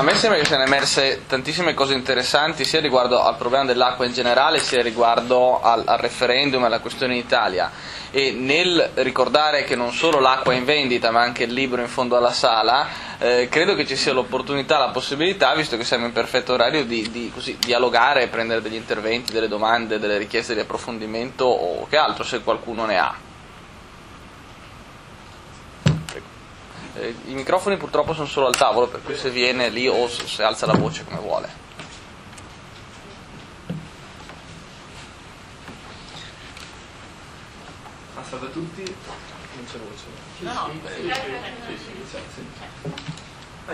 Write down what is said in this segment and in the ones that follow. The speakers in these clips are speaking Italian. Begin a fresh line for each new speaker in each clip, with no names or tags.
a me sembra che siano emerse tantissime cose interessanti sia riguardo al problema dell'acqua in generale sia riguardo al, al referendum e alla questione in Italia. E nel ricordare che non solo l'acqua è in vendita ma anche il libro in fondo alla sala eh, credo che ci sia l'opportunità, la possibilità visto che siamo in perfetto orario di, di così, dialogare, prendere degli interventi, delle domande, delle richieste di approfondimento o che altro se qualcuno ne ha Eh, I microfoni purtroppo sono solo al tavolo, per cui se viene lì o se alza la voce come vuole.
Ah, salve a tutti, non c'è voce.
No, no,
Sì, sì, sì, sì.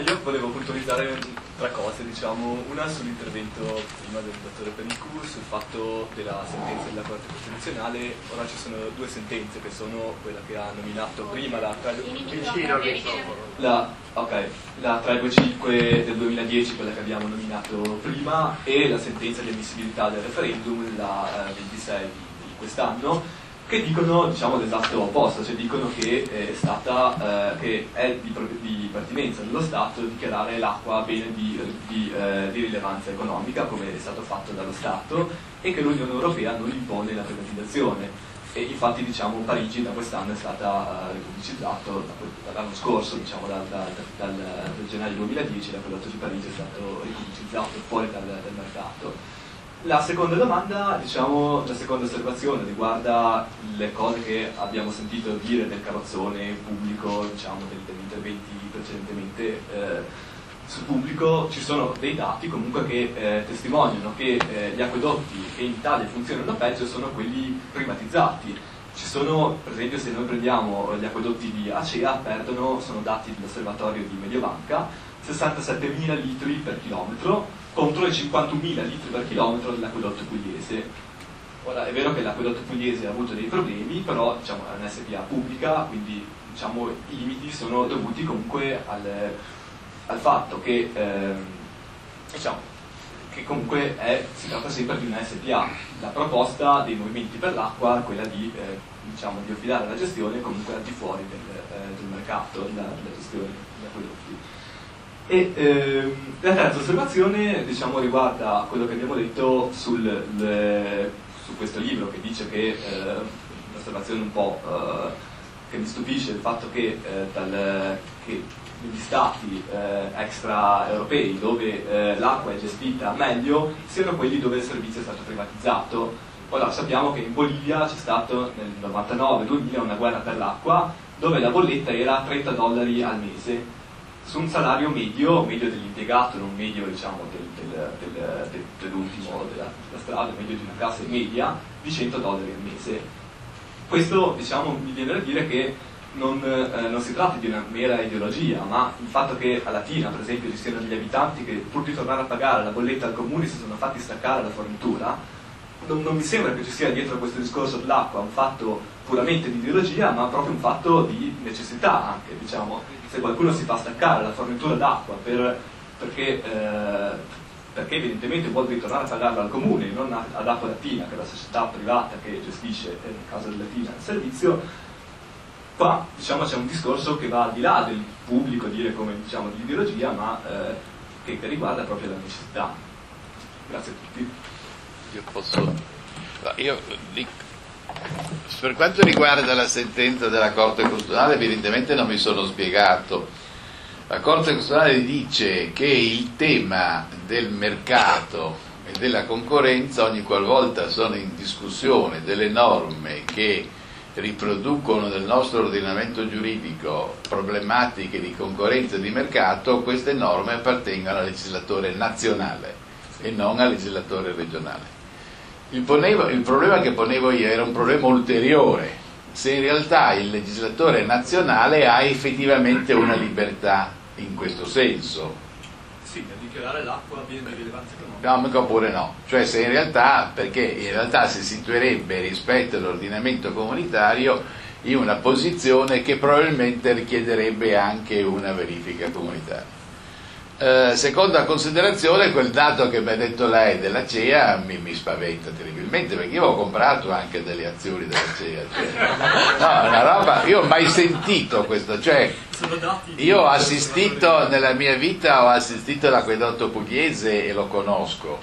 Io volevo puntualizzare tre cose, diciamo, una sull'intervento prima del dottore Penicu, sul fatto della sentenza della Corte Costituzionale, ora ci sono due sentenze che sono quella che ha nominato prima la, la, okay, la 325 del 2010, quella che abbiamo nominato prima, e la sentenza di ammissibilità del referendum, la eh, 26 di quest'anno, che dicono diciamo, l'esatto opposto, cioè dicono che è, stata, eh, che è di, di, pertinenza dello Stato dichiarare l'acqua bene di, di, eh, di, rilevanza economica, come è stato fatto dallo Stato, e che l'Unione Europea non impone la privatizzazione. E infatti diciamo, Parigi da quest'anno è stata eh, pubblicizzato, dall'anno scorso, diciamo, dal, dal, dal, dal gennaio 2010, l'acquedotto di Parigi è stato ripubblicizzato fuori dal mercato. La seconda domanda, diciamo, la seconda osservazione riguarda le cose che abbiamo sentito dire del carrozzone pubblico, diciamo, degli interventi precedentemente eh, sul pubblico. Ci sono dei dati comunque che eh, testimoniano che eh, gli acquedotti che in Italia funzionano peggio sono quelli privatizzati. Ci sono, per esempio, se noi prendiamo gli acquedotti di Acea, perdono, sono dati dell'osservatorio di Mediobanca, 67.000 litri per chilometro, contro i 51.000 litri per chilometro dell'acquedotto pugliese. Ora è vero che l'acquedotto pugliese ha avuto dei problemi, però diciamo, è un'SPA pubblica, quindi diciamo, i limiti sono dovuti comunque al, al fatto che, eh, diciamo, che comunque è, si tratta sempre di una SPA. La proposta dei movimenti per l'acqua è quella di, eh, diciamo, di affidare la gestione comunque al di fuori del, eh, del mercato, della, della gestione degli acquedotti. E ehm, la terza osservazione diciamo, riguarda quello che abbiamo detto sul, le, su questo libro che dice che eh, un'osservazione un po' eh, che mi stupisce il fatto che, eh, dal, che negli stati eh, extraeuropei dove eh, l'acqua è gestita meglio siano quelli dove il servizio è stato privatizzato. Ora sappiamo che in Bolivia c'è stato nel 99-2000 una guerra per l'acqua dove la bolletta era 30 dollari al mese su un salario medio, medio dell'impiegato, non medio diciamo, del, del, del, dell'ultimo della, della, strada, medio di una classe media, di 100 dollari al mese. Questo diciamo, mi viene da dire che non, eh, non, si tratta di una mera ideologia, ma il fatto che a Latina, per esempio, ci siano degli abitanti che pur di tornare a pagare la bolletta al comune si sono fatti staccare la fornitura, non, non mi sembra che ci sia dietro questo discorso dell'acqua un fatto puramente di ideologia, ma proprio un fatto di necessità anche, diciamo se qualcuno si fa staccare la fornitura d'acqua per, perché, eh, perché, evidentemente vuole ritornare a pagarla al comune, non ad Acqua Latina, che è la società privata che gestisce, eh, nel caso di Latina, il servizio, qua diciamo, c'è un discorso che va al di là del pubblico dire come diciamo di ideologia, ma eh, che, riguarda proprio la necessità. Grazie a tutti.
Io posso. Io per quanto riguarda la sentenza della Corte Costituzionale, evidentemente non mi sono spiegato. La Corte Costituzionale dice che il tema del mercato e della concorrenza, ogni qualvolta sono in discussione delle norme che riproducono nel nostro ordinamento giuridico problematiche di concorrenza e di mercato, queste norme appartengono al legislatore nazionale e non al legislatore regionale. Il, ponevo, il problema che ponevo io era un problema ulteriore, se in realtà il legislatore nazionale ha effettivamente una libertà in questo senso.
Sì, da dichiarare l'acqua bene di rilevanza economica.
No, oppure no, cioè se in realtà, perché in realtà si situerebbe rispetto all'ordinamento comunitario in una posizione che probabilmente richiederebbe anche una verifica comunitaria. Eh, seconda considerazione, quel dato che mi ha detto lei della CEA mi, mi spaventa terribilmente perché io ho comprato anche delle azioni della CEA. Cioè, no, una roba, io ho mai sentito questo, cioè io ho assistito nella mia vita, ho assistito all'acquedotto pugliese e lo conosco,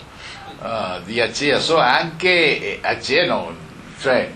uh, di Acea so anche, Acea non, cioè,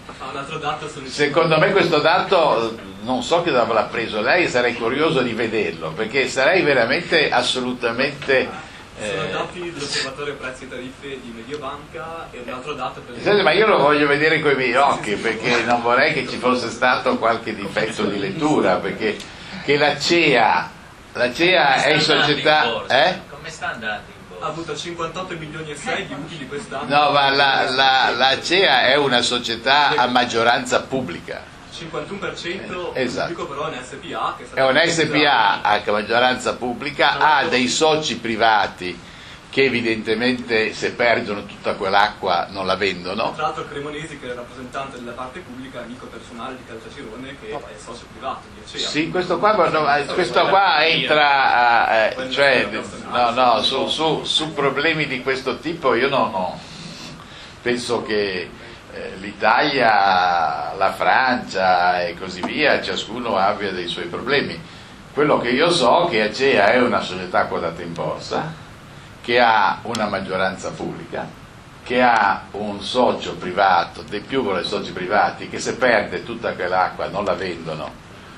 secondo me questo dato non so che dove l'ha preso lei, sarei curioso di vederlo, perché sarei veramente assolutamente...
Eh... Sono dati dell'osservatorio prezzi e tariffe di Mediobanca e un altro dato per...
Senti, ma io lo voglio vedere con i miei occhi, perché non vorrei che ci fosse stato qualche difetto di lettura, perché che la CEA, la CEA è in società...
Eh? Come sta andando?
Ha avuto 58 milioni e 6 di utili quest'anno.
No, ma la, la, la CEA è una società a maggioranza pubblica.
51%
eh, esatto.
pubblico però è un SPA che
è un SPA a maggioranza pubblica ha dei soci privati che evidentemente se perdono tutta quell'acqua non la vendono.
Tra l'altro Cremonesi che è il rappresentante della parte pubblica amico personale di Caltagirone che è socio privato di Acea
sì questo qua, questo qua entra eh, cioè, no, no, su, su, su, problemi di questo tipo io no, no. Penso che eh, l'Italia, la Francia e così via, ciascuno abbia dei suoi problemi. Quello che io so è che Acea è una società quotata in borsa, che ha una maggioranza pubblica, che ha un socio privato, dei più vuole soci privati, che se perde tutta quell'acqua non la vendono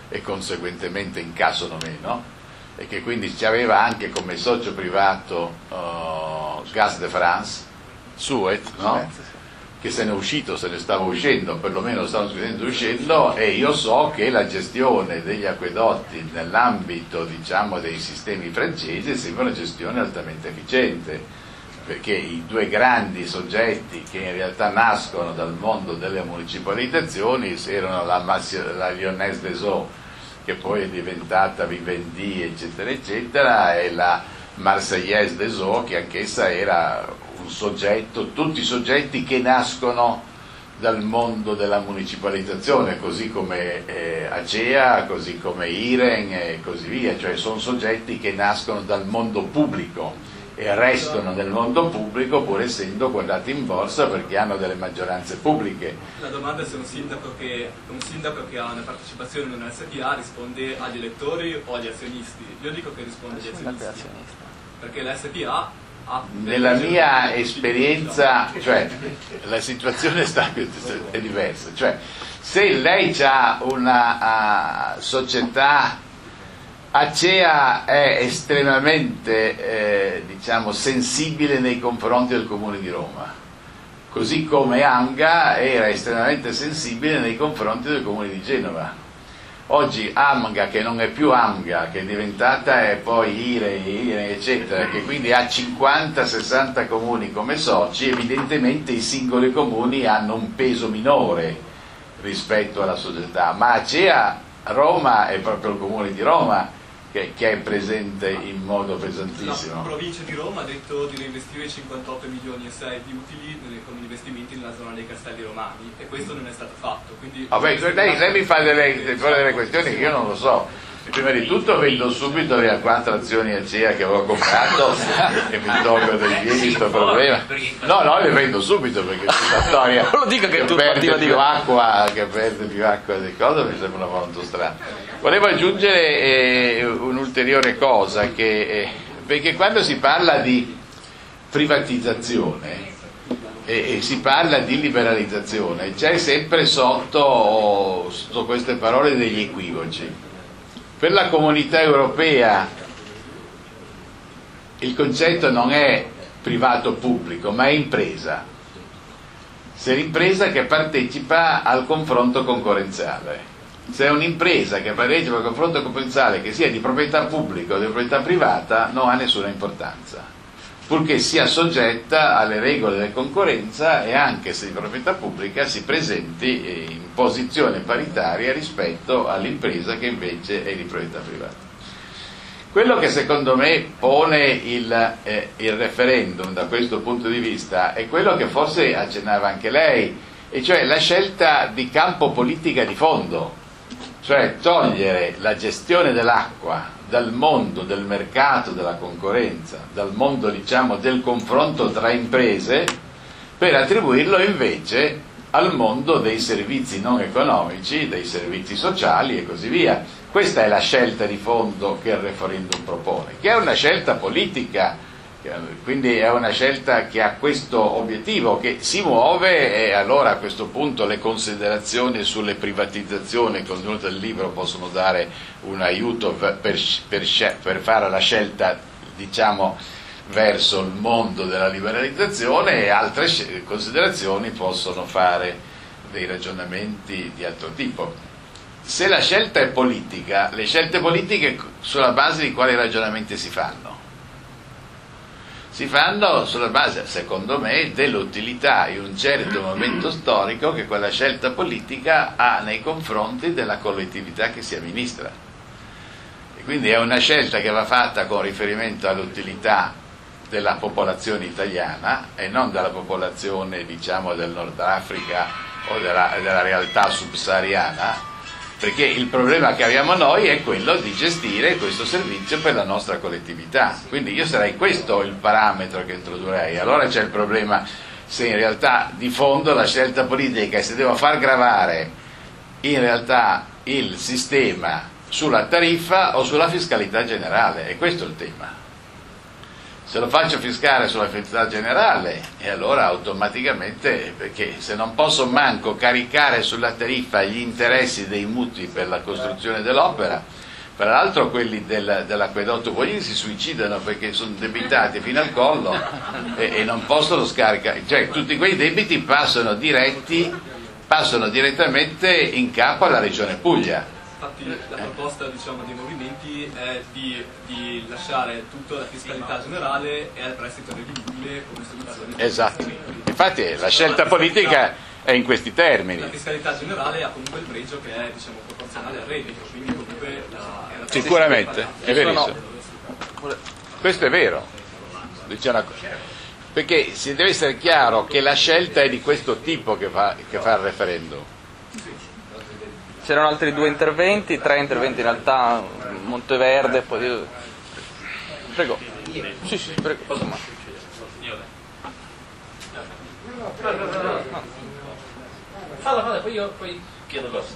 e conseguentemente incassano meno, e che quindi ci aveva anche come socio privato uh, Gas de France, Suez, no? Che se ne è uscito, se ne stava uscendo, perlomeno stanno uscendo e io so che la gestione degli acquedotti nell'ambito diciamo, dei sistemi francesi sembra una gestione altamente efficiente perché i due grandi soggetti che in realtà nascono dal mondo delle municipalizzazioni erano la, la Lyonnaise des Eaux che poi è diventata Vivendi eccetera eccetera e la Marseillaise des Eaux che anch'essa era soggetto, tutti i soggetti che nascono dal mondo della municipalizzazione, così come eh, Acea, così come Iren e così via, cioè sono soggetti che nascono dal mondo pubblico e restano nel mondo pubblico pur essendo quadrati in borsa perché hanno delle maggioranze pubbliche.
La domanda è se un sindaco che, un sindaco che ha una partecipazione in una SPA risponde agli elettori o agli azionisti. Io dico che risponde agli azionisti, perché la SPA
nella mia esperienza, cioè, la situazione è diversa, cioè, se lei ha una uh, società, Acea è estremamente eh, diciamo, sensibile nei confronti del Comune di Roma, così come Anga era estremamente sensibile nei confronti del Comune di Genova Oggi Amga, che non è più Amga, che è diventata poi IRE, IRE, eccetera, che quindi ha 50-60 comuni come soci, evidentemente i singoli comuni hanno un peso minore rispetto alla società, ma Acea Roma è proprio il comune di Roma che, che, è presente in modo pesantissimo.
La provincia di Roma ha detto di reinvestire 58 milioni e 6 di utili con investimenti nella zona dei castelli romani e questo non è stato fatto. Quindi
Vabbè, lei, lei, mi fa delle, delle questioni che io non lo so. Prima di tutto vendo subito le quattro azioni ACEA che avevo comprato e mi tolgo dai piedi questo problema. No, no, le vendo subito perché questa storia
non lo dica che, che
perde più acqua, che perde più acqua di cosa mi sembra molto strano. Volevo aggiungere eh, un'ulteriore cosa, che, eh, perché quando si parla di privatizzazione e, e, si parla di liberalizzazione, c'è sempre sotto, sotto queste parole degli equivoci. Per la comunità europea il concetto non è privato-pubblico, ma è impresa. Se l'impresa che partecipa al confronto concorrenziale se è un'impresa che partecipa al confronto compensiale che sia di proprietà pubblica o di proprietà privata non ha nessuna importanza, purché sia soggetta alle regole della concorrenza e anche se di proprietà pubblica si presenti in posizione paritaria rispetto all'impresa che invece è di proprietà privata. Quello che secondo me pone il, eh, il referendum da questo punto di vista è quello che forse accennava anche lei, e cioè la scelta di campo politica di fondo cioè togliere la gestione dell'acqua dal mondo del mercato, della concorrenza, dal mondo diciamo, del confronto tra imprese, per attribuirlo invece al mondo dei servizi non economici, dei servizi sociali e così via. Questa è la scelta di fondo che il referendum propone, che è una scelta politica quindi è una scelta che ha questo obiettivo, che si muove e allora a questo punto le considerazioni sulle privatizzazioni contenute nel libro possono dare un aiuto per, per, per fare la scelta diciamo, verso il mondo della liberalizzazione e altre considerazioni possono fare dei ragionamenti di altro tipo. Se la scelta è politica, le scelte politiche sulla base di quali ragionamenti si fanno? Si fanno sulla base, secondo me, dell'utilità in un certo momento storico che quella scelta politica ha nei confronti della collettività che si amministra. E quindi è una scelta che va fatta con riferimento all'utilità della popolazione italiana e non della popolazione diciamo, del Nord Africa o della, della realtà subsahariana, perché il problema che abbiamo noi è quello di gestire questo servizio per la nostra collettività. Quindi io sarei questo il parametro che introdurrei. Allora c'è il problema se in realtà di fondo la scelta politica è se devo far gravare in realtà il sistema sulla tariffa o sulla fiscalità generale, e questo è il tema se lo faccio fiscale sulla fiscalità generale e allora automaticamente, perché se non posso manco caricare sulla tariffa gli interessi dei mutui per la costruzione dell'opera, tra l'altro quelli del, dell'acquedotto Poglini si suicidano perché sono debitati fino al collo e, e, non possono scaricare, cioè tutti quei debiti passano, diretti, passano direttamente in capo alla regione Puglia
Infatti la proposta diciamo, dei movimenti è di, di, lasciare tutta la fiscalità generale e al prestito reditibile come soluzione.
Esatto. Infatti la scelta politica è in questi termini.
La fiscalità generale ha comunque il pregio che è diciamo, proporzionale al reddito, quindi comunque la,
la Sicuramente, è verissimo. Questo è vero. Perché si deve essere chiaro che la scelta è di questo tipo che fa, che fa il referendum
c'erano altri due interventi, tre interventi in realtà, Monteverde, poi... Prego. Sì, sì, prego. Insomma.
Falla, falla, poi io poi chiedo cose.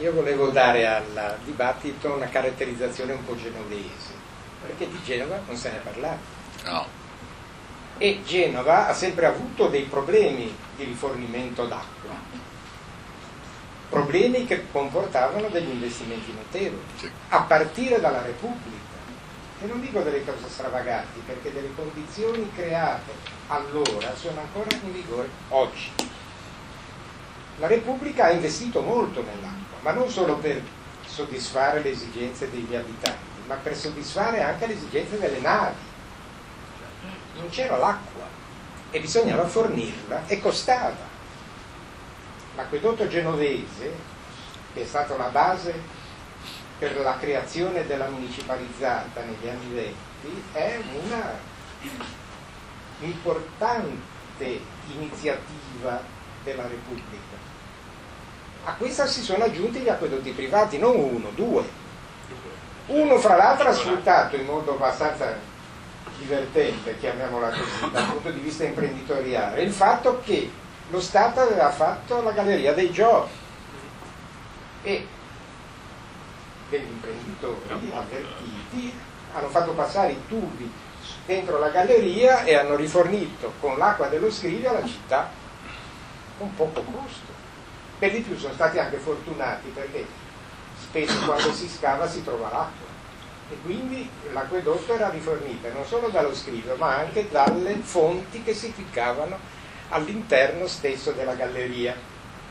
Io volevo dare al dibattito una caratterizzazione un po' genovese, perché di Genova non se ne è parlato.
No
e Genova ha sempre avuto dei problemi di rifornimento d'acqua, problemi che comportavano degli investimenti notevoli, a partire dalla Repubblica. E non dico delle cose stravaganti, perché delle condizioni create allora sono ancora in vigore oggi. La Repubblica ha investito molto nell'acqua, ma non solo per soddisfare le esigenze degli abitanti, ma per soddisfare anche le esigenze delle navi non c'era l'acqua e bisognava fornirla e costava. L'acquedotto genovese, che è stata la base per la creazione della municipalizzata negli anni venti, è una importante iniziativa della Repubblica. A questa si sono aggiunti gli acquedotti privati, non uno, due. Uno fra l'altro ha sfruttato in modo abbastanza divertente, chiamiamola così, dal punto di vista imprenditoriale, il fatto che lo Stato aveva fatto la galleria dei giochi. E degli imprenditori avvertiti hanno fatto passare i tubi dentro la galleria e hanno rifornito con l'acqua dello Scrivia la città con poco costo. Per di più sono stati anche fortunati perché spesso quando si scava si trova l'acqua e quindi l'acquedotto era rifornito non solo dallo scrivo ma anche dalle fonti che si ficcavano all'interno stesso della galleria.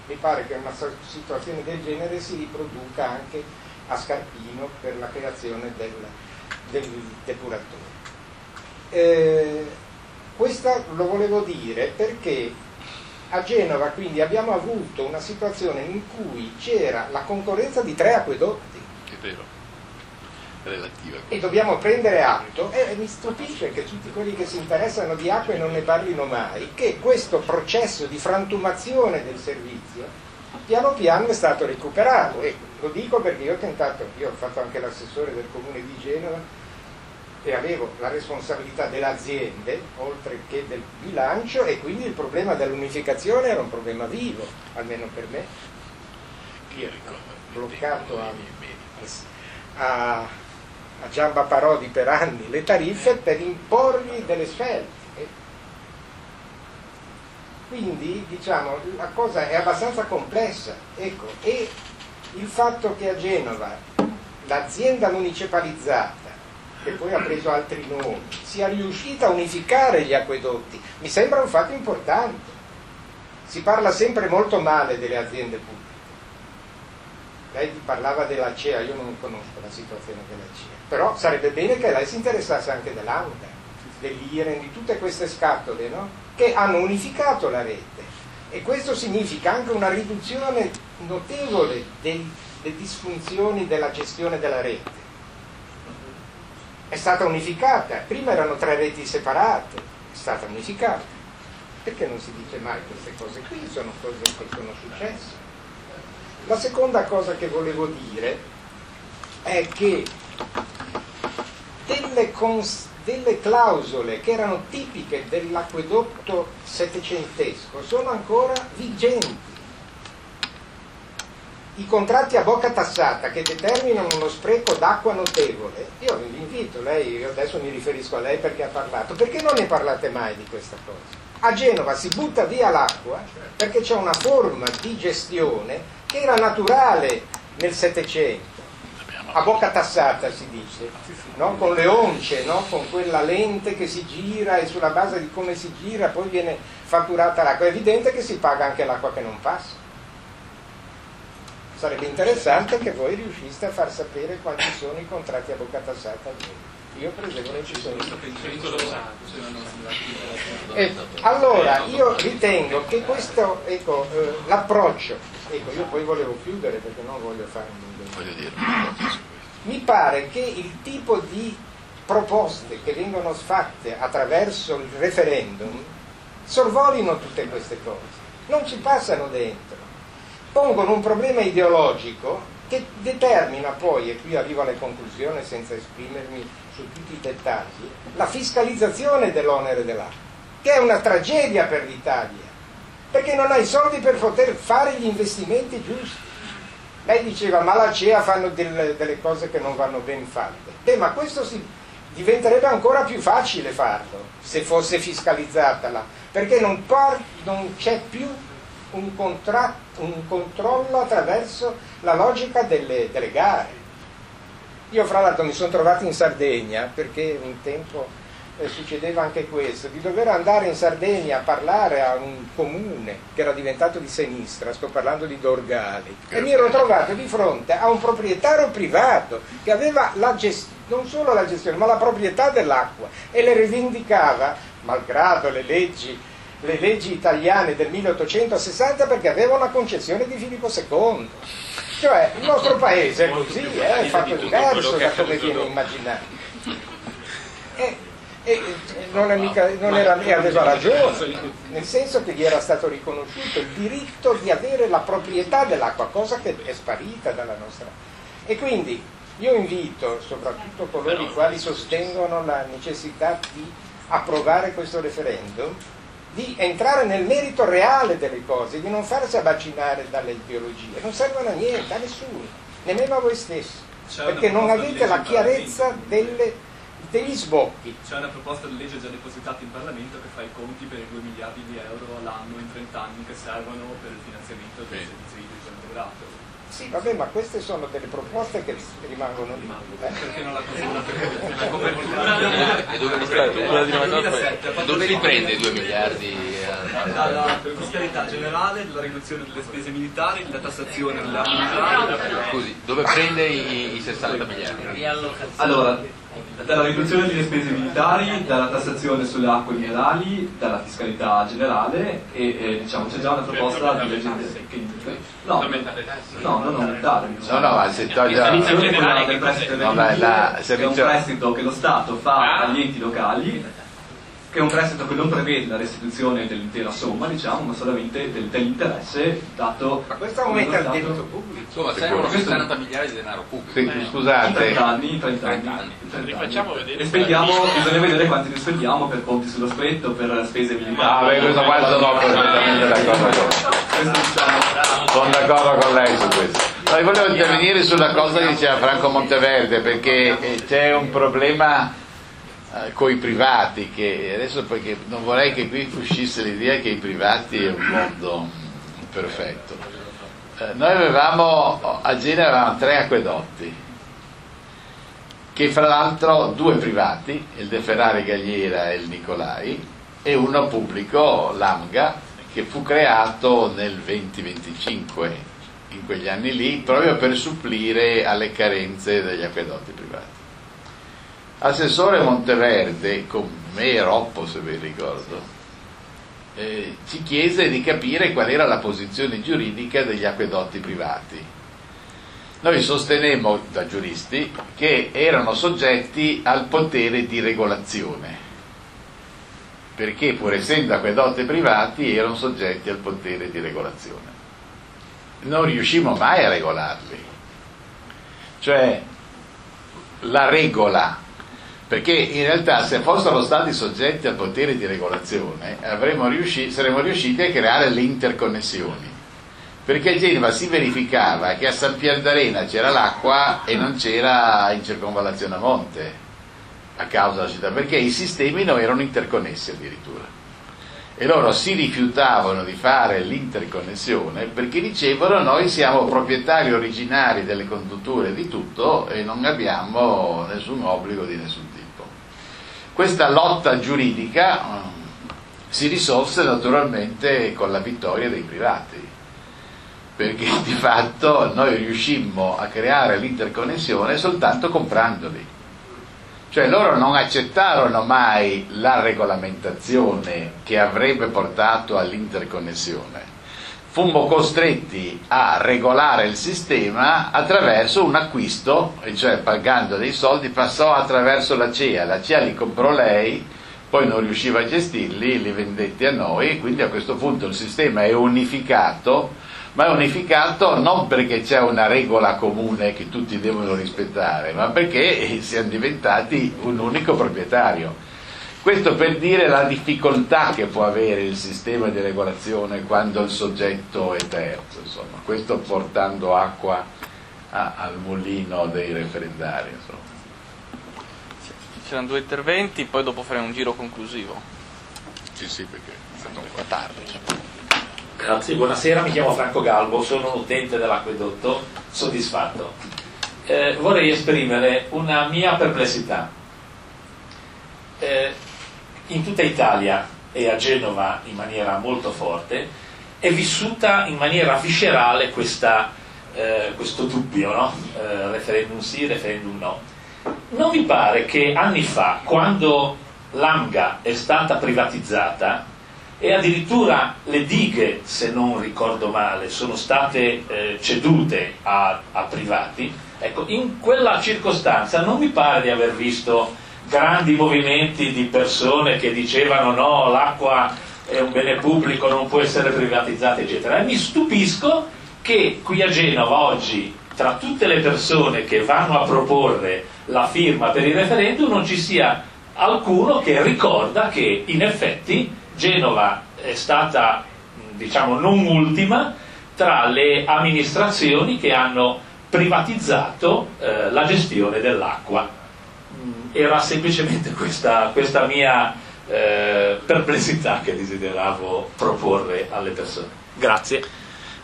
Mi pare che una situazione del genere si riproduca anche a Scarpino per la creazione del, del depuratore. Eh, questo lo volevo dire perché a Genova quindi abbiamo avuto una situazione in cui c'era la concorrenza di tre acquedotti.
È vero
relativa. E dobbiamo prendere atto, e mi stupisce che tutti quelli che si interessano di acqua non ne parlino mai, che questo processo di frantumazione del servizio piano piano è stato recuperato. E lo dico perché io ho tentato, io ho fatto anche l'assessore del comune di Genova e avevo la responsabilità delle aziende oltre che del bilancio e quindi il problema dell'unificazione era un problema vivo, almeno per me, bloccato a, a, a Giamba Parodi per anni le tariffe per imporgli delle scelte. Quindi diciamo la cosa è abbastanza complessa, ecco, e il fatto che a Genova l'azienda municipalizzata che poi ha preso altri nomi, sia riuscita a unificare gli acquedotti, mi sembra un fatto importante. Si parla sempre molto male delle aziende pubbliche. Lei parlava della CEA, io non conosco la situazione della CEA, però sarebbe bene che lei si interessasse anche dell'ANDA, dell'IREN, di tutte queste scatole, no? che hanno unificato la rete. E questo significa anche una riduzione notevole delle disfunzioni della gestione della rete è stata unificata, prima erano tre reti separate, è stata unificata. Perché non si dice mai queste cose qui? Sono cose che sono successe. La seconda cosa che volevo dire è che delle, cons- delle clausole che erano tipiche dell'acquedotto settecentesco sono ancora vigenti i contratti a bocca tassata che determinano uno spreco d'acqua notevole, io vi invito, lei, io adesso mi riferisco a lei perché ha parlato, perché non ne parlate mai di questa cosa? A Genova si butta via l'acqua perché c'è una forma di gestione che era naturale nel Settecento, a bocca tassata si dice, no? con le once, no? con quella lente che si gira e sulla base di come si gira poi viene fatturata l'acqua. È evidente che si paga anche l'acqua che non passa. Sarebbe interessante che voi riusciste a far sapere quanti sono i contratti a bocca tassata. Io per esempio non ci sono. Eh, allora io ritengo che questo ecco, eh, l'approccio ecco io poi volevo chiudere perché non voglio fare un voglio dire mi pare che il tipo di proposte che vengono fatte attraverso il referendum sorvolino tutte queste cose. Non ci passano dentro. Pongono un problema ideologico che determina poi, e qui arrivo alle conclusioni senza esprimermi su tutti i dettagli, la fiscalizzazione dell'onere dell'acqua, che è una tragedia per l'Italia, perché non ha i soldi per poter fare gli investimenti giusti. Lei diceva, ma la CEA fanno delle, delle cose che non vanno ben fatte. Beh, ma questo si, diventerebbe ancora più facile farlo, se fosse fiscalizzata perché non, par, non c'è più un, un controllo attraverso la logica delle, delle gare. Io fra l'altro mi sono trovato in Sardegna perché un tempo eh, succedeva anche questo, di dover andare in Sardegna a parlare a un comune che era diventato di sinistra, sto parlando di Dorgali, e mi ero trovato di fronte a un proprietario privato che aveva gest- non solo la gestione ma la proprietà dell'acqua e le rivendicava, malgrado le leggi le leggi italiane del 1860 perché aveva una concezione di Filippo II. Cioè il nostro paese è così, eh, è fatto diverso da come viene immaginato. E, e non, mica, non era, e aveva ragione, nel senso che gli era stato riconosciuto il diritto di avere la proprietà dell'acqua, cosa che è sparita dalla nostra. E quindi io invito soprattutto coloro i quali sostengono la necessità di approvare questo referendum di entrare nel merito reale delle cose, di non farsi abbacinare dalle ideologie, non servono a niente, a nessuno, nemmeno a voi stessi, perché non avete la chiarezza delle, degli sbocchi.
C'è una proposta di legge già depositata in Parlamento che fa i conti per i 2 miliardi di euro all'anno in 30 anni che servono per il finanziamento del servizio idrico integrato
sì, vabbè, ma queste sono delle proposte che rimangono lì.
Eh? Perché non la
copertura? E dove li prende? Dove li prende i 2 miliardi?
Dalla fiscalità generale, dalla riduzione delle spese militari, dalla tassazione militari.
Scusi, dove prende i, i 60 miliardi?
Allora, dalla riduzione delle spese militari, dalla tassazione sulle acque minerali, dalla fiscalità generale e eh, diciamo c'è già una proposta di legge che no, no, non aumentare diciamo.
no, no, se toglie la
la, la, è un prestito che lo Stato fa agli enti locali che è un prestito che non prevede la restituzione dell'intera somma, diciamo, ma solamente del- dell'interesse dato...
Ma questo aumenta il debito pubblico.
Insomma, servono 60 miliardi di denaro pubblico.
Sì,
Eh,
In
scusate,
30 anni, in 30 anni.
30 anni.
in 30
Rifacciamo
anni.
vedere
E spendiamo, bisogna vedere quanti ne spendiamo per ponti sullo stretto, per spese
Ah,
militari.
beh, questo qua sono perfettamente d'accordo con Sono d'accordo con lei su questo. No, io volevo intervenire sulla cosa che diceva Franco Monteverde, perché eh, c'è un problema con i privati, che adesso perché non vorrei che qui uscisse l'idea che i privati è un mondo perfetto. Eh, noi avevamo, a Genova avevamo tre acquedotti, che fra l'altro due privati, il De Ferrari Gagliera e il Nicolai, e uno pubblico, l'AMGA, che fu creato nel 2025 in quegli anni lì proprio per supplire alle carenze degli acquedotti privati. Assessore Monteverde, con me Roppo se vi ricordo, eh, ci chiese di capire qual era la posizione giuridica degli acquedotti privati. Noi sostenemmo da giuristi che erano soggetti al potere di regolazione, perché pur essendo acquedotti privati erano soggetti al potere di regolazione. Non riuscimmo mai a regolarli, cioè la regola, perché in realtà se fossero stati soggetti al potere di regolazione riusci- saremmo riusciti a creare le interconnessioni perché a Genova si verificava che a San Pier d'Arena c'era l'acqua e non c'era in circonvallazione a monte a causa della città, perché i sistemi non erano interconnessi addirittura. E loro si rifiutavano di fare l'interconnessione perché dicevano noi siamo proprietari originari delle condutture di tutto e non abbiamo nessun obbligo di nessun. Questa lotta giuridica eh, si risolse naturalmente con la vittoria dei privati perché di fatto noi riuscimmo a creare l'interconnessione soltanto comprandoli. Cioè loro non accettarono mai la regolamentazione che avrebbe portato all'interconnessione. Fummo costretti a regolare il sistema attraverso un acquisto, cioè pagando dei soldi, passò attraverso la CEA, la CEA li comprò lei, poi non riusciva a gestirli, li vendette a noi quindi a questo punto il sistema è unificato ma è unificato non perché c'è una regola comune che tutti devono rispettare, ma perché siamo diventati un unico proprietario. Questo per dire la difficoltà che può avere il sistema di regolazione quando il soggetto è terzo, insomma. questo portando acqua a- al mulino dei referendari. Insomma.
C'erano due interventi, poi dopo faremo un giro conclusivo.
Sì, sì, perché è stato un po' tardi.
Grazie, buonasera, mi chiamo Franco Galbo, sono un utente dell'acquedotto, soddisfatto. Eh, vorrei esprimere una mia perplessità. Eh, in tutta Italia e a Genova in maniera molto forte è vissuta in maniera viscerale questa, eh, questo dubbio, no? Eh, referendum sì, referendum no. Non mi pare che anni fa, quando l'AMGA è stata privatizzata, e addirittura le dighe, se non ricordo male, sono state eh, cedute a, a privati, ecco, in quella circostanza non mi pare di aver visto grandi movimenti di persone che dicevano no, l'acqua è un bene pubblico, non può essere privatizzata, eccetera. E mi stupisco che qui a Genova oggi, tra tutte le persone che vanno a proporre la firma per il referendum, non ci sia alcuno che ricorda che in effetti Genova è stata, diciamo, non ultima tra le amministrazioni che hanno privatizzato eh, la gestione dell'acqua. Era semplicemente questa, questa mia eh, perplessità che desideravo proporre alle persone. Grazie.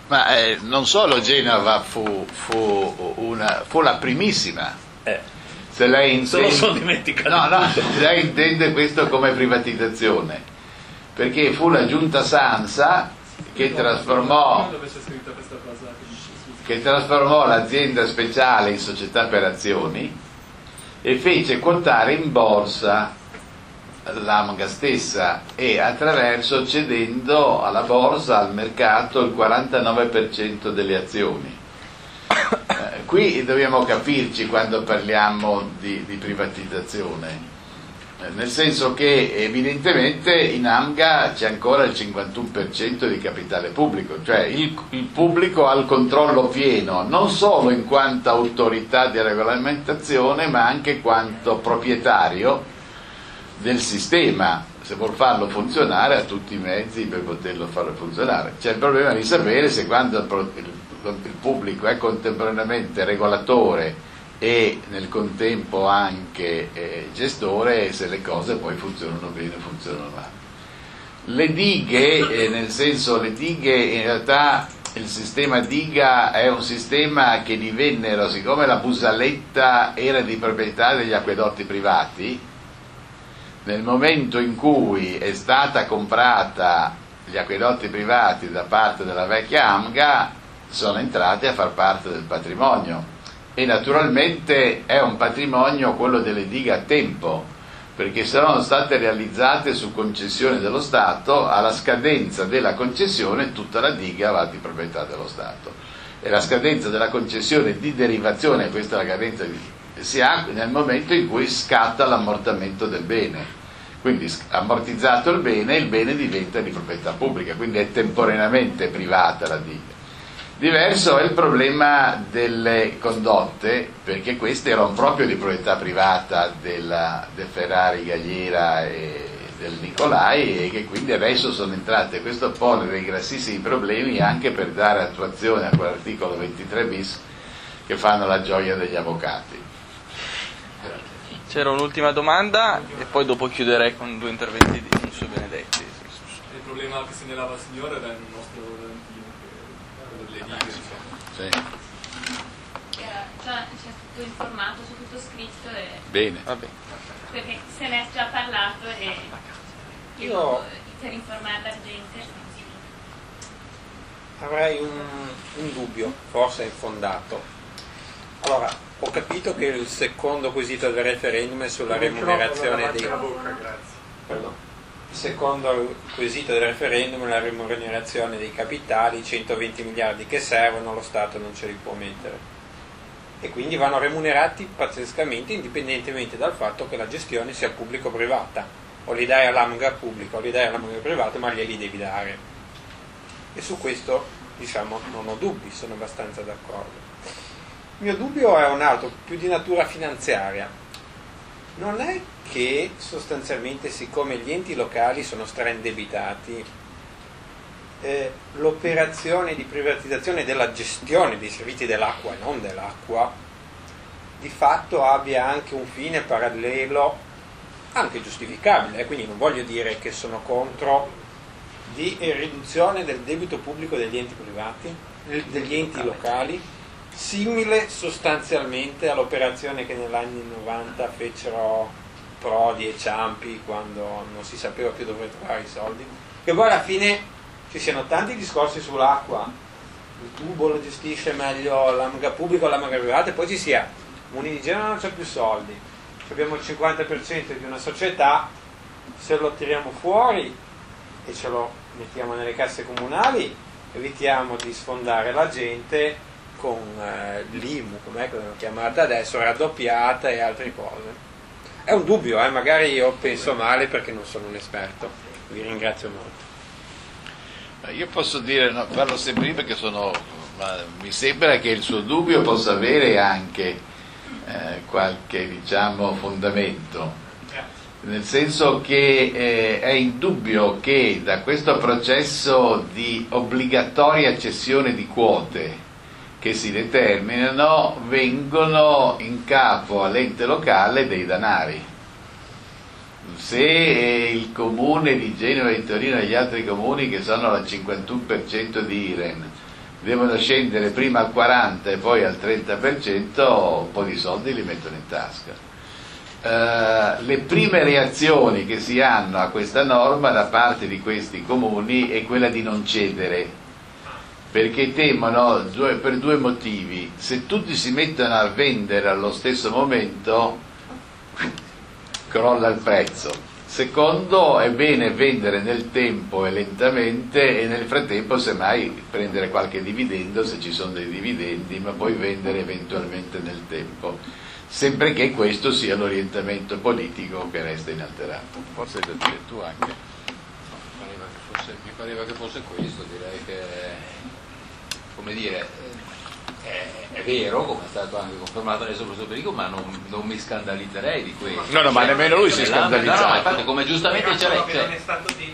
Ma eh, non solo Genova fu, fu, una, fu la primissima.
Eh,
Se lei
Se lo
intende,
sono dimenticato.
No, no, se lei intende questo come privatizzazione, perché fu la giunta Sansa che trasformò,
che
trasformò l'azienda speciale in società per azioni e fece quotare in borsa l'AMGA stessa e attraverso cedendo alla borsa, al mercato, il 49% delle azioni. Eh, qui dobbiamo capirci quando parliamo di, di privatizzazione. Eh, nel senso che evidentemente in AMGA c'è ancora il 51% di capitale pubblico, cioè il, il, pubblico ha il controllo pieno, non solo in quanto autorità di regolamentazione, ma anche quanto proprietario del sistema, se vuol farlo funzionare ha tutti i mezzi per poterlo farlo funzionare. C'è il problema di sapere se quando il, il pubblico è contemporaneamente regolatore, e nel contempo anche eh, gestore se le cose poi funzionano bene o funzionano male. Le dighe, eh, nel senso le dighe in realtà il sistema diga è un sistema che divennero, siccome la busaletta era di proprietà degli acquedotti privati, nel momento in cui è stata comprata gli acquedotti privati da parte della vecchia AMGA sono entrati a far parte del patrimonio e naturalmente è un patrimonio quello delle dighe a tempo, perché saranno state realizzate su concessione dello Stato, alla scadenza della concessione tutta la diga va di proprietà dello Stato. E la scadenza della concessione di derivazione, questa è la cadenza di, si ha nel momento in cui scatta l'ammortamento del bene. Quindi ammortizzato il bene, il bene diventa di proprietà pubblica, quindi è temporaneamente privata la diga. Diverso è il problema delle condotte, perché queste erano proprio di proprietà privata della, del Ferrari Gagliera e del Nicolai e che quindi adesso sono entrate. Questo pone dei grassissimi problemi anche per dare attuazione a quell'articolo 23 bis che fanno la gioia degli avvocati.
C'era un'ultima domanda e poi dopo chiuderei con due interventi di Musso Benedetti.
Il problema che segnalava il signore era il nostro
sì.
Già c'è tutto informato, c'è tutto scritto e...
Bene.
Vabbè.
Perché se ne è già parlato e
io
per informare la gente.
Avrei un, un dubbio, forse infondato. Allora, ho capito che il secondo quesito del referendum è sulla remunerazione dei... Pardon secondo il quesito del referendum la remunerazione dei capitali, i 120 miliardi che servono, lo Stato non ce li può mettere. E quindi vanno remunerati pazzescamente indipendentemente dal fatto che la gestione sia pubblico-privata. O li dai all'AMGA pubblico o li dai all'AMGA privato, ma glieli devi dare. E su questo diciamo non ho dubbi, sono abbastanza d'accordo. Il mio dubbio è un altro, più di natura finanziaria. Non è che sostanzialmente siccome gli enti locali sono straindebitati, eh, l'operazione di privatizzazione della gestione dei servizi dell'acqua e non dell'acqua di fatto abbia anche un fine parallelo, anche giustificabile, eh, quindi non voglio dire che sono contro, di riduzione del debito pubblico degli enti privati, degli enti locali, simile sostanzialmente all'operazione che negli anni 90 fecero Prodi e Ciampi quando non si sapeva più dove trovare i soldi, che poi alla fine ci siano tanti discorsi sull'acqua, il tubo lo gestisce meglio l'AMGA pubblica o l'AMGA privata e poi ci sia, Muni di Genova non c'è più soldi, abbiamo il 50% di una società, se lo tiriamo fuori e ce lo mettiamo nelle casse comunali, evitiamo di sfondare la gente con eh, l'IMU, come l'hanno chiamata adesso, raddoppiata e altre cose. È un dubbio, eh? magari io penso male perché non sono un esperto. Vi ringrazio molto.
Io posso dire, no, parlo sempre io perché sono, mi sembra che il suo dubbio possa avere anche eh, qualche diciamo, fondamento, nel senso che eh, è indubbio che da questo processo di obbligatoria cessione di quote che si determinano vengono in capo all'ente locale dei danari. Se il comune di Genova e Torino e gli altri comuni che sono al 51% di IREN devono scendere prima al 40% e poi al 30%, un po' di soldi li mettono in tasca. Uh, le prime reazioni che si hanno a questa norma da parte di questi comuni è quella di non cedere perché temono due, per due motivi. Se tutti si mettono a vendere allo stesso momento, crolla il prezzo. Secondo, è bene vendere nel tempo e lentamente e nel frattempo semmai prendere qualche dividendo se ci sono dei dividendi, ma poi vendere eventualmente nel tempo, sempre che questo sia l'orientamento politico che resta inalterato. Forse da dire tu anche.
Mi pareva che fosse questo, direi che, come dire, è, è vero, come è stato anche confermato nel professor Perico, ma non, non mi scandalizzerei di questo.
No, no, ma nemmeno lui si è
No, no,
scandalizzato.
ma infatti, come giustamente c'è cioè,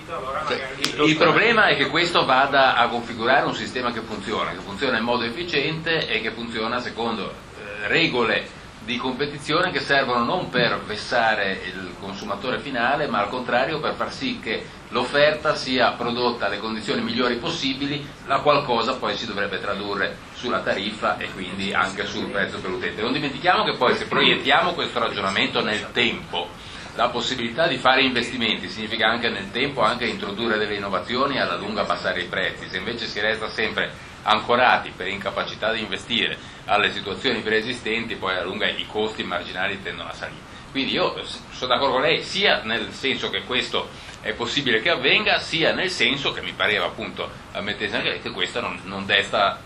allora
Cioè,
magari
il problema è che questo vada a configurare un sistema che funziona, che funziona in modo efficiente e che funziona secondo eh, regole di competizione che servono non per vessare il consumatore finale, ma al contrario per far sì che l'offerta sia prodotta alle condizioni migliori possibili, la qualcosa poi si dovrebbe tradurre sulla tariffa e quindi anche sul prezzo per l'utente. Non dimentichiamo che poi se proiettiamo questo ragionamento nel tempo, la possibilità di fare investimenti significa anche nel tempo anche introdurre delle innovazioni e alla lunga abbassare i prezzi. Se invece si resta sempre ancorati per incapacità di investire alle situazioni preesistenti, poi alla lunga i costi marginali tendono a salire. Quindi io sono d'accordo con lei sia nel senso che questo è possibile che avvenga, sia nel senso che mi pareva appunto ammettesse anche lei che questo non, non desta,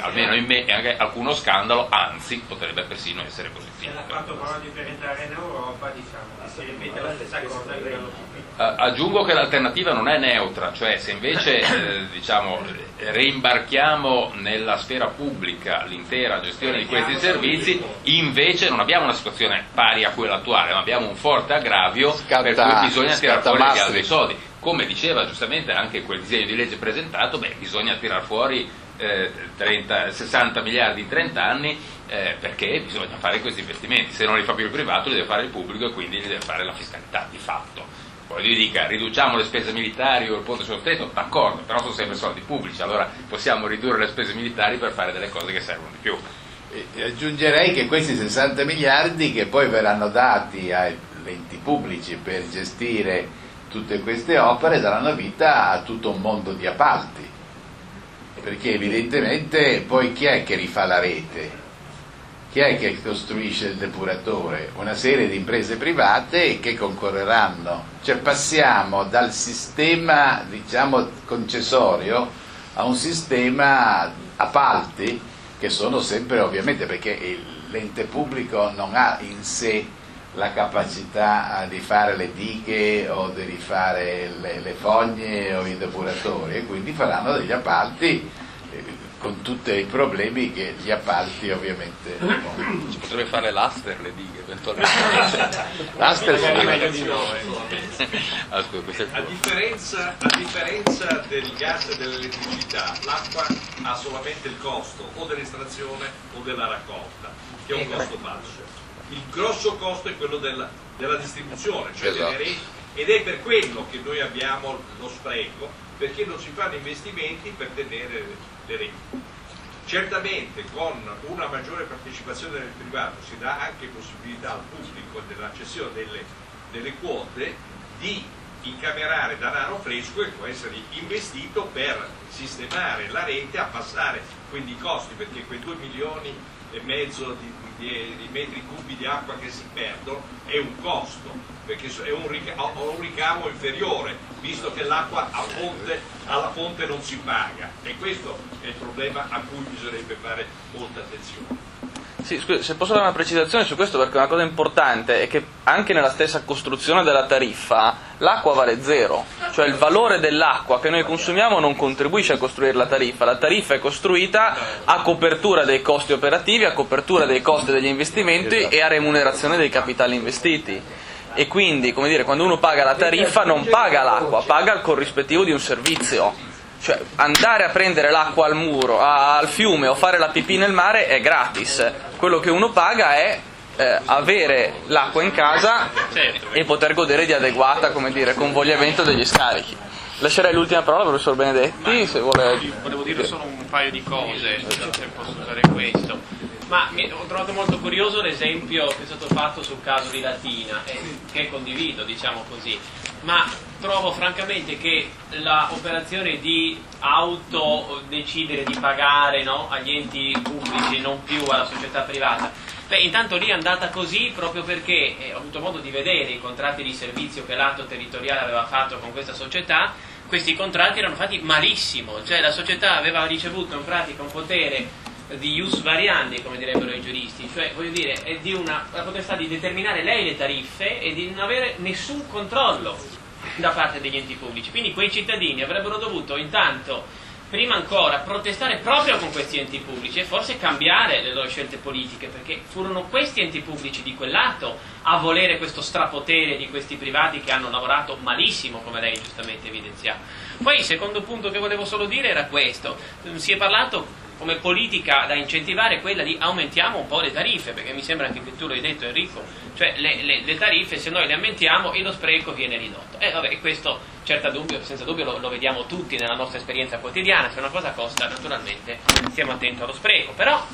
almeno in me, anche alcuno scandalo, anzi potrebbe persino essere positivo.
fatto però differenziare in Europa, diciamo, si ripete la stessa cosa a livello
aggiungo che l'alternativa non è neutra, cioè se invece eh, diciamo, reimbarchiamo nella sfera pubblica l'intera gestione di questi servizi, invece non abbiamo una situazione pari a quella attuale, ma abbiamo un forte aggravio
Scatta-
per cui bisogna tirare fuori
Maastricht.
dei soldi. Come diceva giustamente anche quel disegno di legge presentato, beh, bisogna tirar fuori eh, 30 60 miliardi in 30 anni eh, perché bisogna fare questi investimenti, se non li fa più il privato li deve fare il pubblico e quindi li deve fare la fiscalità di fatto. Lui dica riduciamo le spese militari o il ponte sullo stretto, d'accordo, però sono sempre soldi pubblici, allora possiamo ridurre le spese militari per fare delle cose che servono di più.
E aggiungerei che questi 60 miliardi che poi verranno dati ai enti pubblici per gestire tutte queste opere daranno vita a tutto un mondo di appalti, perché evidentemente poi chi è che rifà la rete? Chi è che costruisce il depuratore? Una serie di imprese private che concorreranno, cioè passiamo dal sistema diciamo concessorio a un sistema appalti che sono sempre ovviamente perché l'ente pubblico non ha in sé la capacità di fare le dighe o di rifare le, le fogne o i depuratori e quindi faranno degli appalti con tutti i problemi che gli appalti ovviamente.
Ci potrebbe fare l'aster le dighe eventualmente.
L'Aster
Ah, scusa, questo è il
A differenza, a differenza del gas e dell'elettricità, l'acqua ha solamente il costo o dell'estrazione o della raccolta, che è un costo basso. Il grosso costo è quello della, della distribuzione, cioè
Esatto.
delle reti, ed è per quello che noi abbiamo lo spreco, perché non si fanno investimenti per tenere le reti. Certamente con una maggiore partecipazione del privato si dà anche possibilità al pubblico nella cessione delle, delle quote di incamerare denaro fresco e può essere investito per sistemare la rete, abbassare quindi i costi perché quei 2 milioni e mezzo di, di- di metri cubi di acqua che si perdono è un costo, perché è un, rica- ha un ricavo inferiore, visto che l'acqua alla fonte non si paga e questo è il problema a cui bisognerebbe fare molta attenzione.
Sì, scusi, se posso dare una precisazione su questo perché una cosa importante è che anche nella stessa costruzione della tariffa l'acqua vale zero, cioè il valore dell'acqua che noi consumiamo non contribuisce a costruire la tariffa, la tariffa è costruita a copertura dei costi operativi, a copertura dei costi degli investimenti e a remunerazione dei capitali investiti. E quindi, come dire, quando uno paga la tariffa non paga l'acqua, paga il corrispettivo di un servizio. Cioè, andare a prendere l'acqua al muro, a- al fiume o fare la pipì nel mare è gratis. Quello che uno paga è eh, avere l'acqua in casa e poter godere di adeguata, come dire, convogliamento degli scarichi. Lascerei l'ultima parola al professor Benedetti, se vuole...
Volevo dire solo un paio di cose, se posso usare questo. Ma mi- ho trovato molto curioso l'esempio che è stato fatto sul caso di Latina, eh, che condivido, diciamo così. Ma trovo francamente che l'operazione di auto decidere di pagare no, agli enti pubblici, non più alla società privata, Beh, intanto lì è andata così proprio perché eh, ho avuto modo di vedere i contratti di servizio che l'atto territoriale aveva fatto con questa società, questi contratti erano fatti malissimo, cioè la società aveva ricevuto in pratica un potere di ius variandi, come direbbero i giuristi, cioè voglio dire, è di una, la potestà di determinare lei le tariffe e di non avere nessun controllo da parte degli enti pubblici. Quindi quei cittadini avrebbero dovuto intanto, prima ancora, protestare proprio con questi enti pubblici e forse cambiare le loro scelte politiche, perché furono questi enti pubblici di quell'atto a volere questo strapotere di questi privati che hanno lavorato malissimo, come lei giustamente evidenziava. Poi il secondo punto che volevo solo dire era questo, si è parlato come politica da incentivare quella di aumentiamo un po' le tariffe, perché mi sembra che tu l'hai detto Enrico, cioè le, le, le tariffe se noi le aumentiamo e lo spreco viene ridotto. E vabbè, questo dubbio, senza dubbio lo, lo, vediamo tutti nella nostra esperienza quotidiana, se una cosa costa naturalmente stiamo attenti allo spreco, però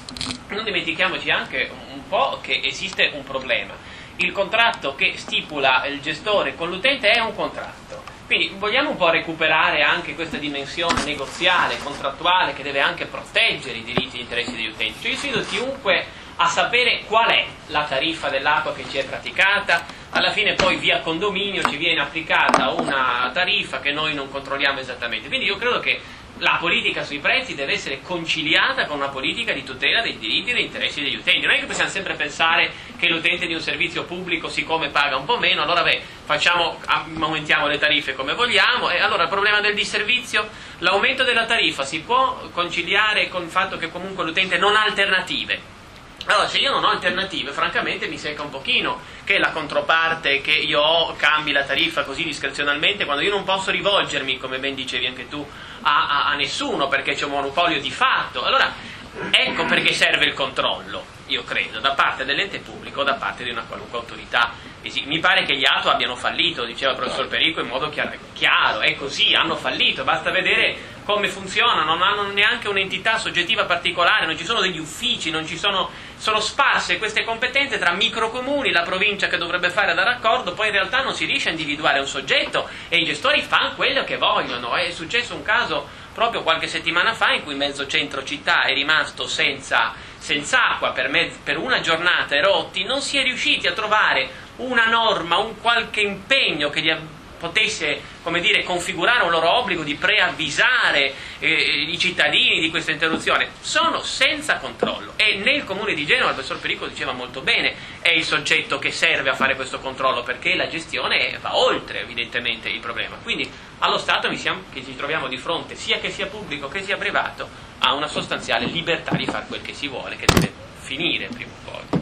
non dimentichiamoci anche un po' che esiste un problema. Il contratto che stipula il gestore con l'utente è un contratto quindi vogliamo un po' recuperare anche questa dimensione negoziale, contrattuale, che deve anche proteggere i diritti e gli interessi degli utenti. Cioè io sfido chiunque a sapere qual è la tariffa dell'acqua che ci è praticata, alla fine poi via condominio ci viene applicata una tariffa che noi non controlliamo esattamente. Quindi io credo che la politica sui prezzi deve essere conciliata con una politica di tutela dei diritti e degli interessi degli utenti. Non è che possiamo sempre pensare che l'utente di un servizio pubblico, siccome paga un po' meno, allora beh, facciamo, aumentiamo le tariffe come vogliamo. E allora il problema del disservizio, l'aumento della tariffa si può conciliare con il fatto che comunque l'utente non ha alternative allora, se io non ho alternative, francamente mi secca un pochino che la controparte che io ho cambi la tariffa così discrezionalmente quando io non posso rivolgermi, come ben dicevi anche tu, a, a, a nessuno perché c'è un monopolio di fatto. Allora, ecco perché serve il controllo, io credo, da parte dell'ente pubblico o da parte di una qualunque autorità. Mi pare che gli ATO abbiano fallito, diceva il professor Perico in modo chiaro, chiaro, è così, hanno fallito, basta vedere come funziona, non hanno neanche un'entità soggettiva particolare, non ci sono degli uffici, non ci sono, sono sparse queste competenze tra microcomuni, la provincia che dovrebbe fare da raccordo, poi in realtà non si riesce a individuare un soggetto e i gestori fanno quello che vogliono. È successo un caso proprio qualche settimana fa in cui mezzo centro città è rimasto senza, senza acqua per, mezz- per una giornata e rotti, non si è riusciti a trovare una norma, un qualche impegno che gli potesse dire, configurare un loro obbligo di preavvisare eh, i cittadini di questa interruzione, sono senza controllo e nel comune di Genova, il professor Perico diceva molto bene, è il soggetto che serve a fare questo controllo perché la gestione va oltre evidentemente il problema. Quindi allo Stato siamo, che ci troviamo di fronte, sia che sia pubblico che sia privato, a una sostanziale libertà di fare quel che si vuole, che deve finire prima o poi.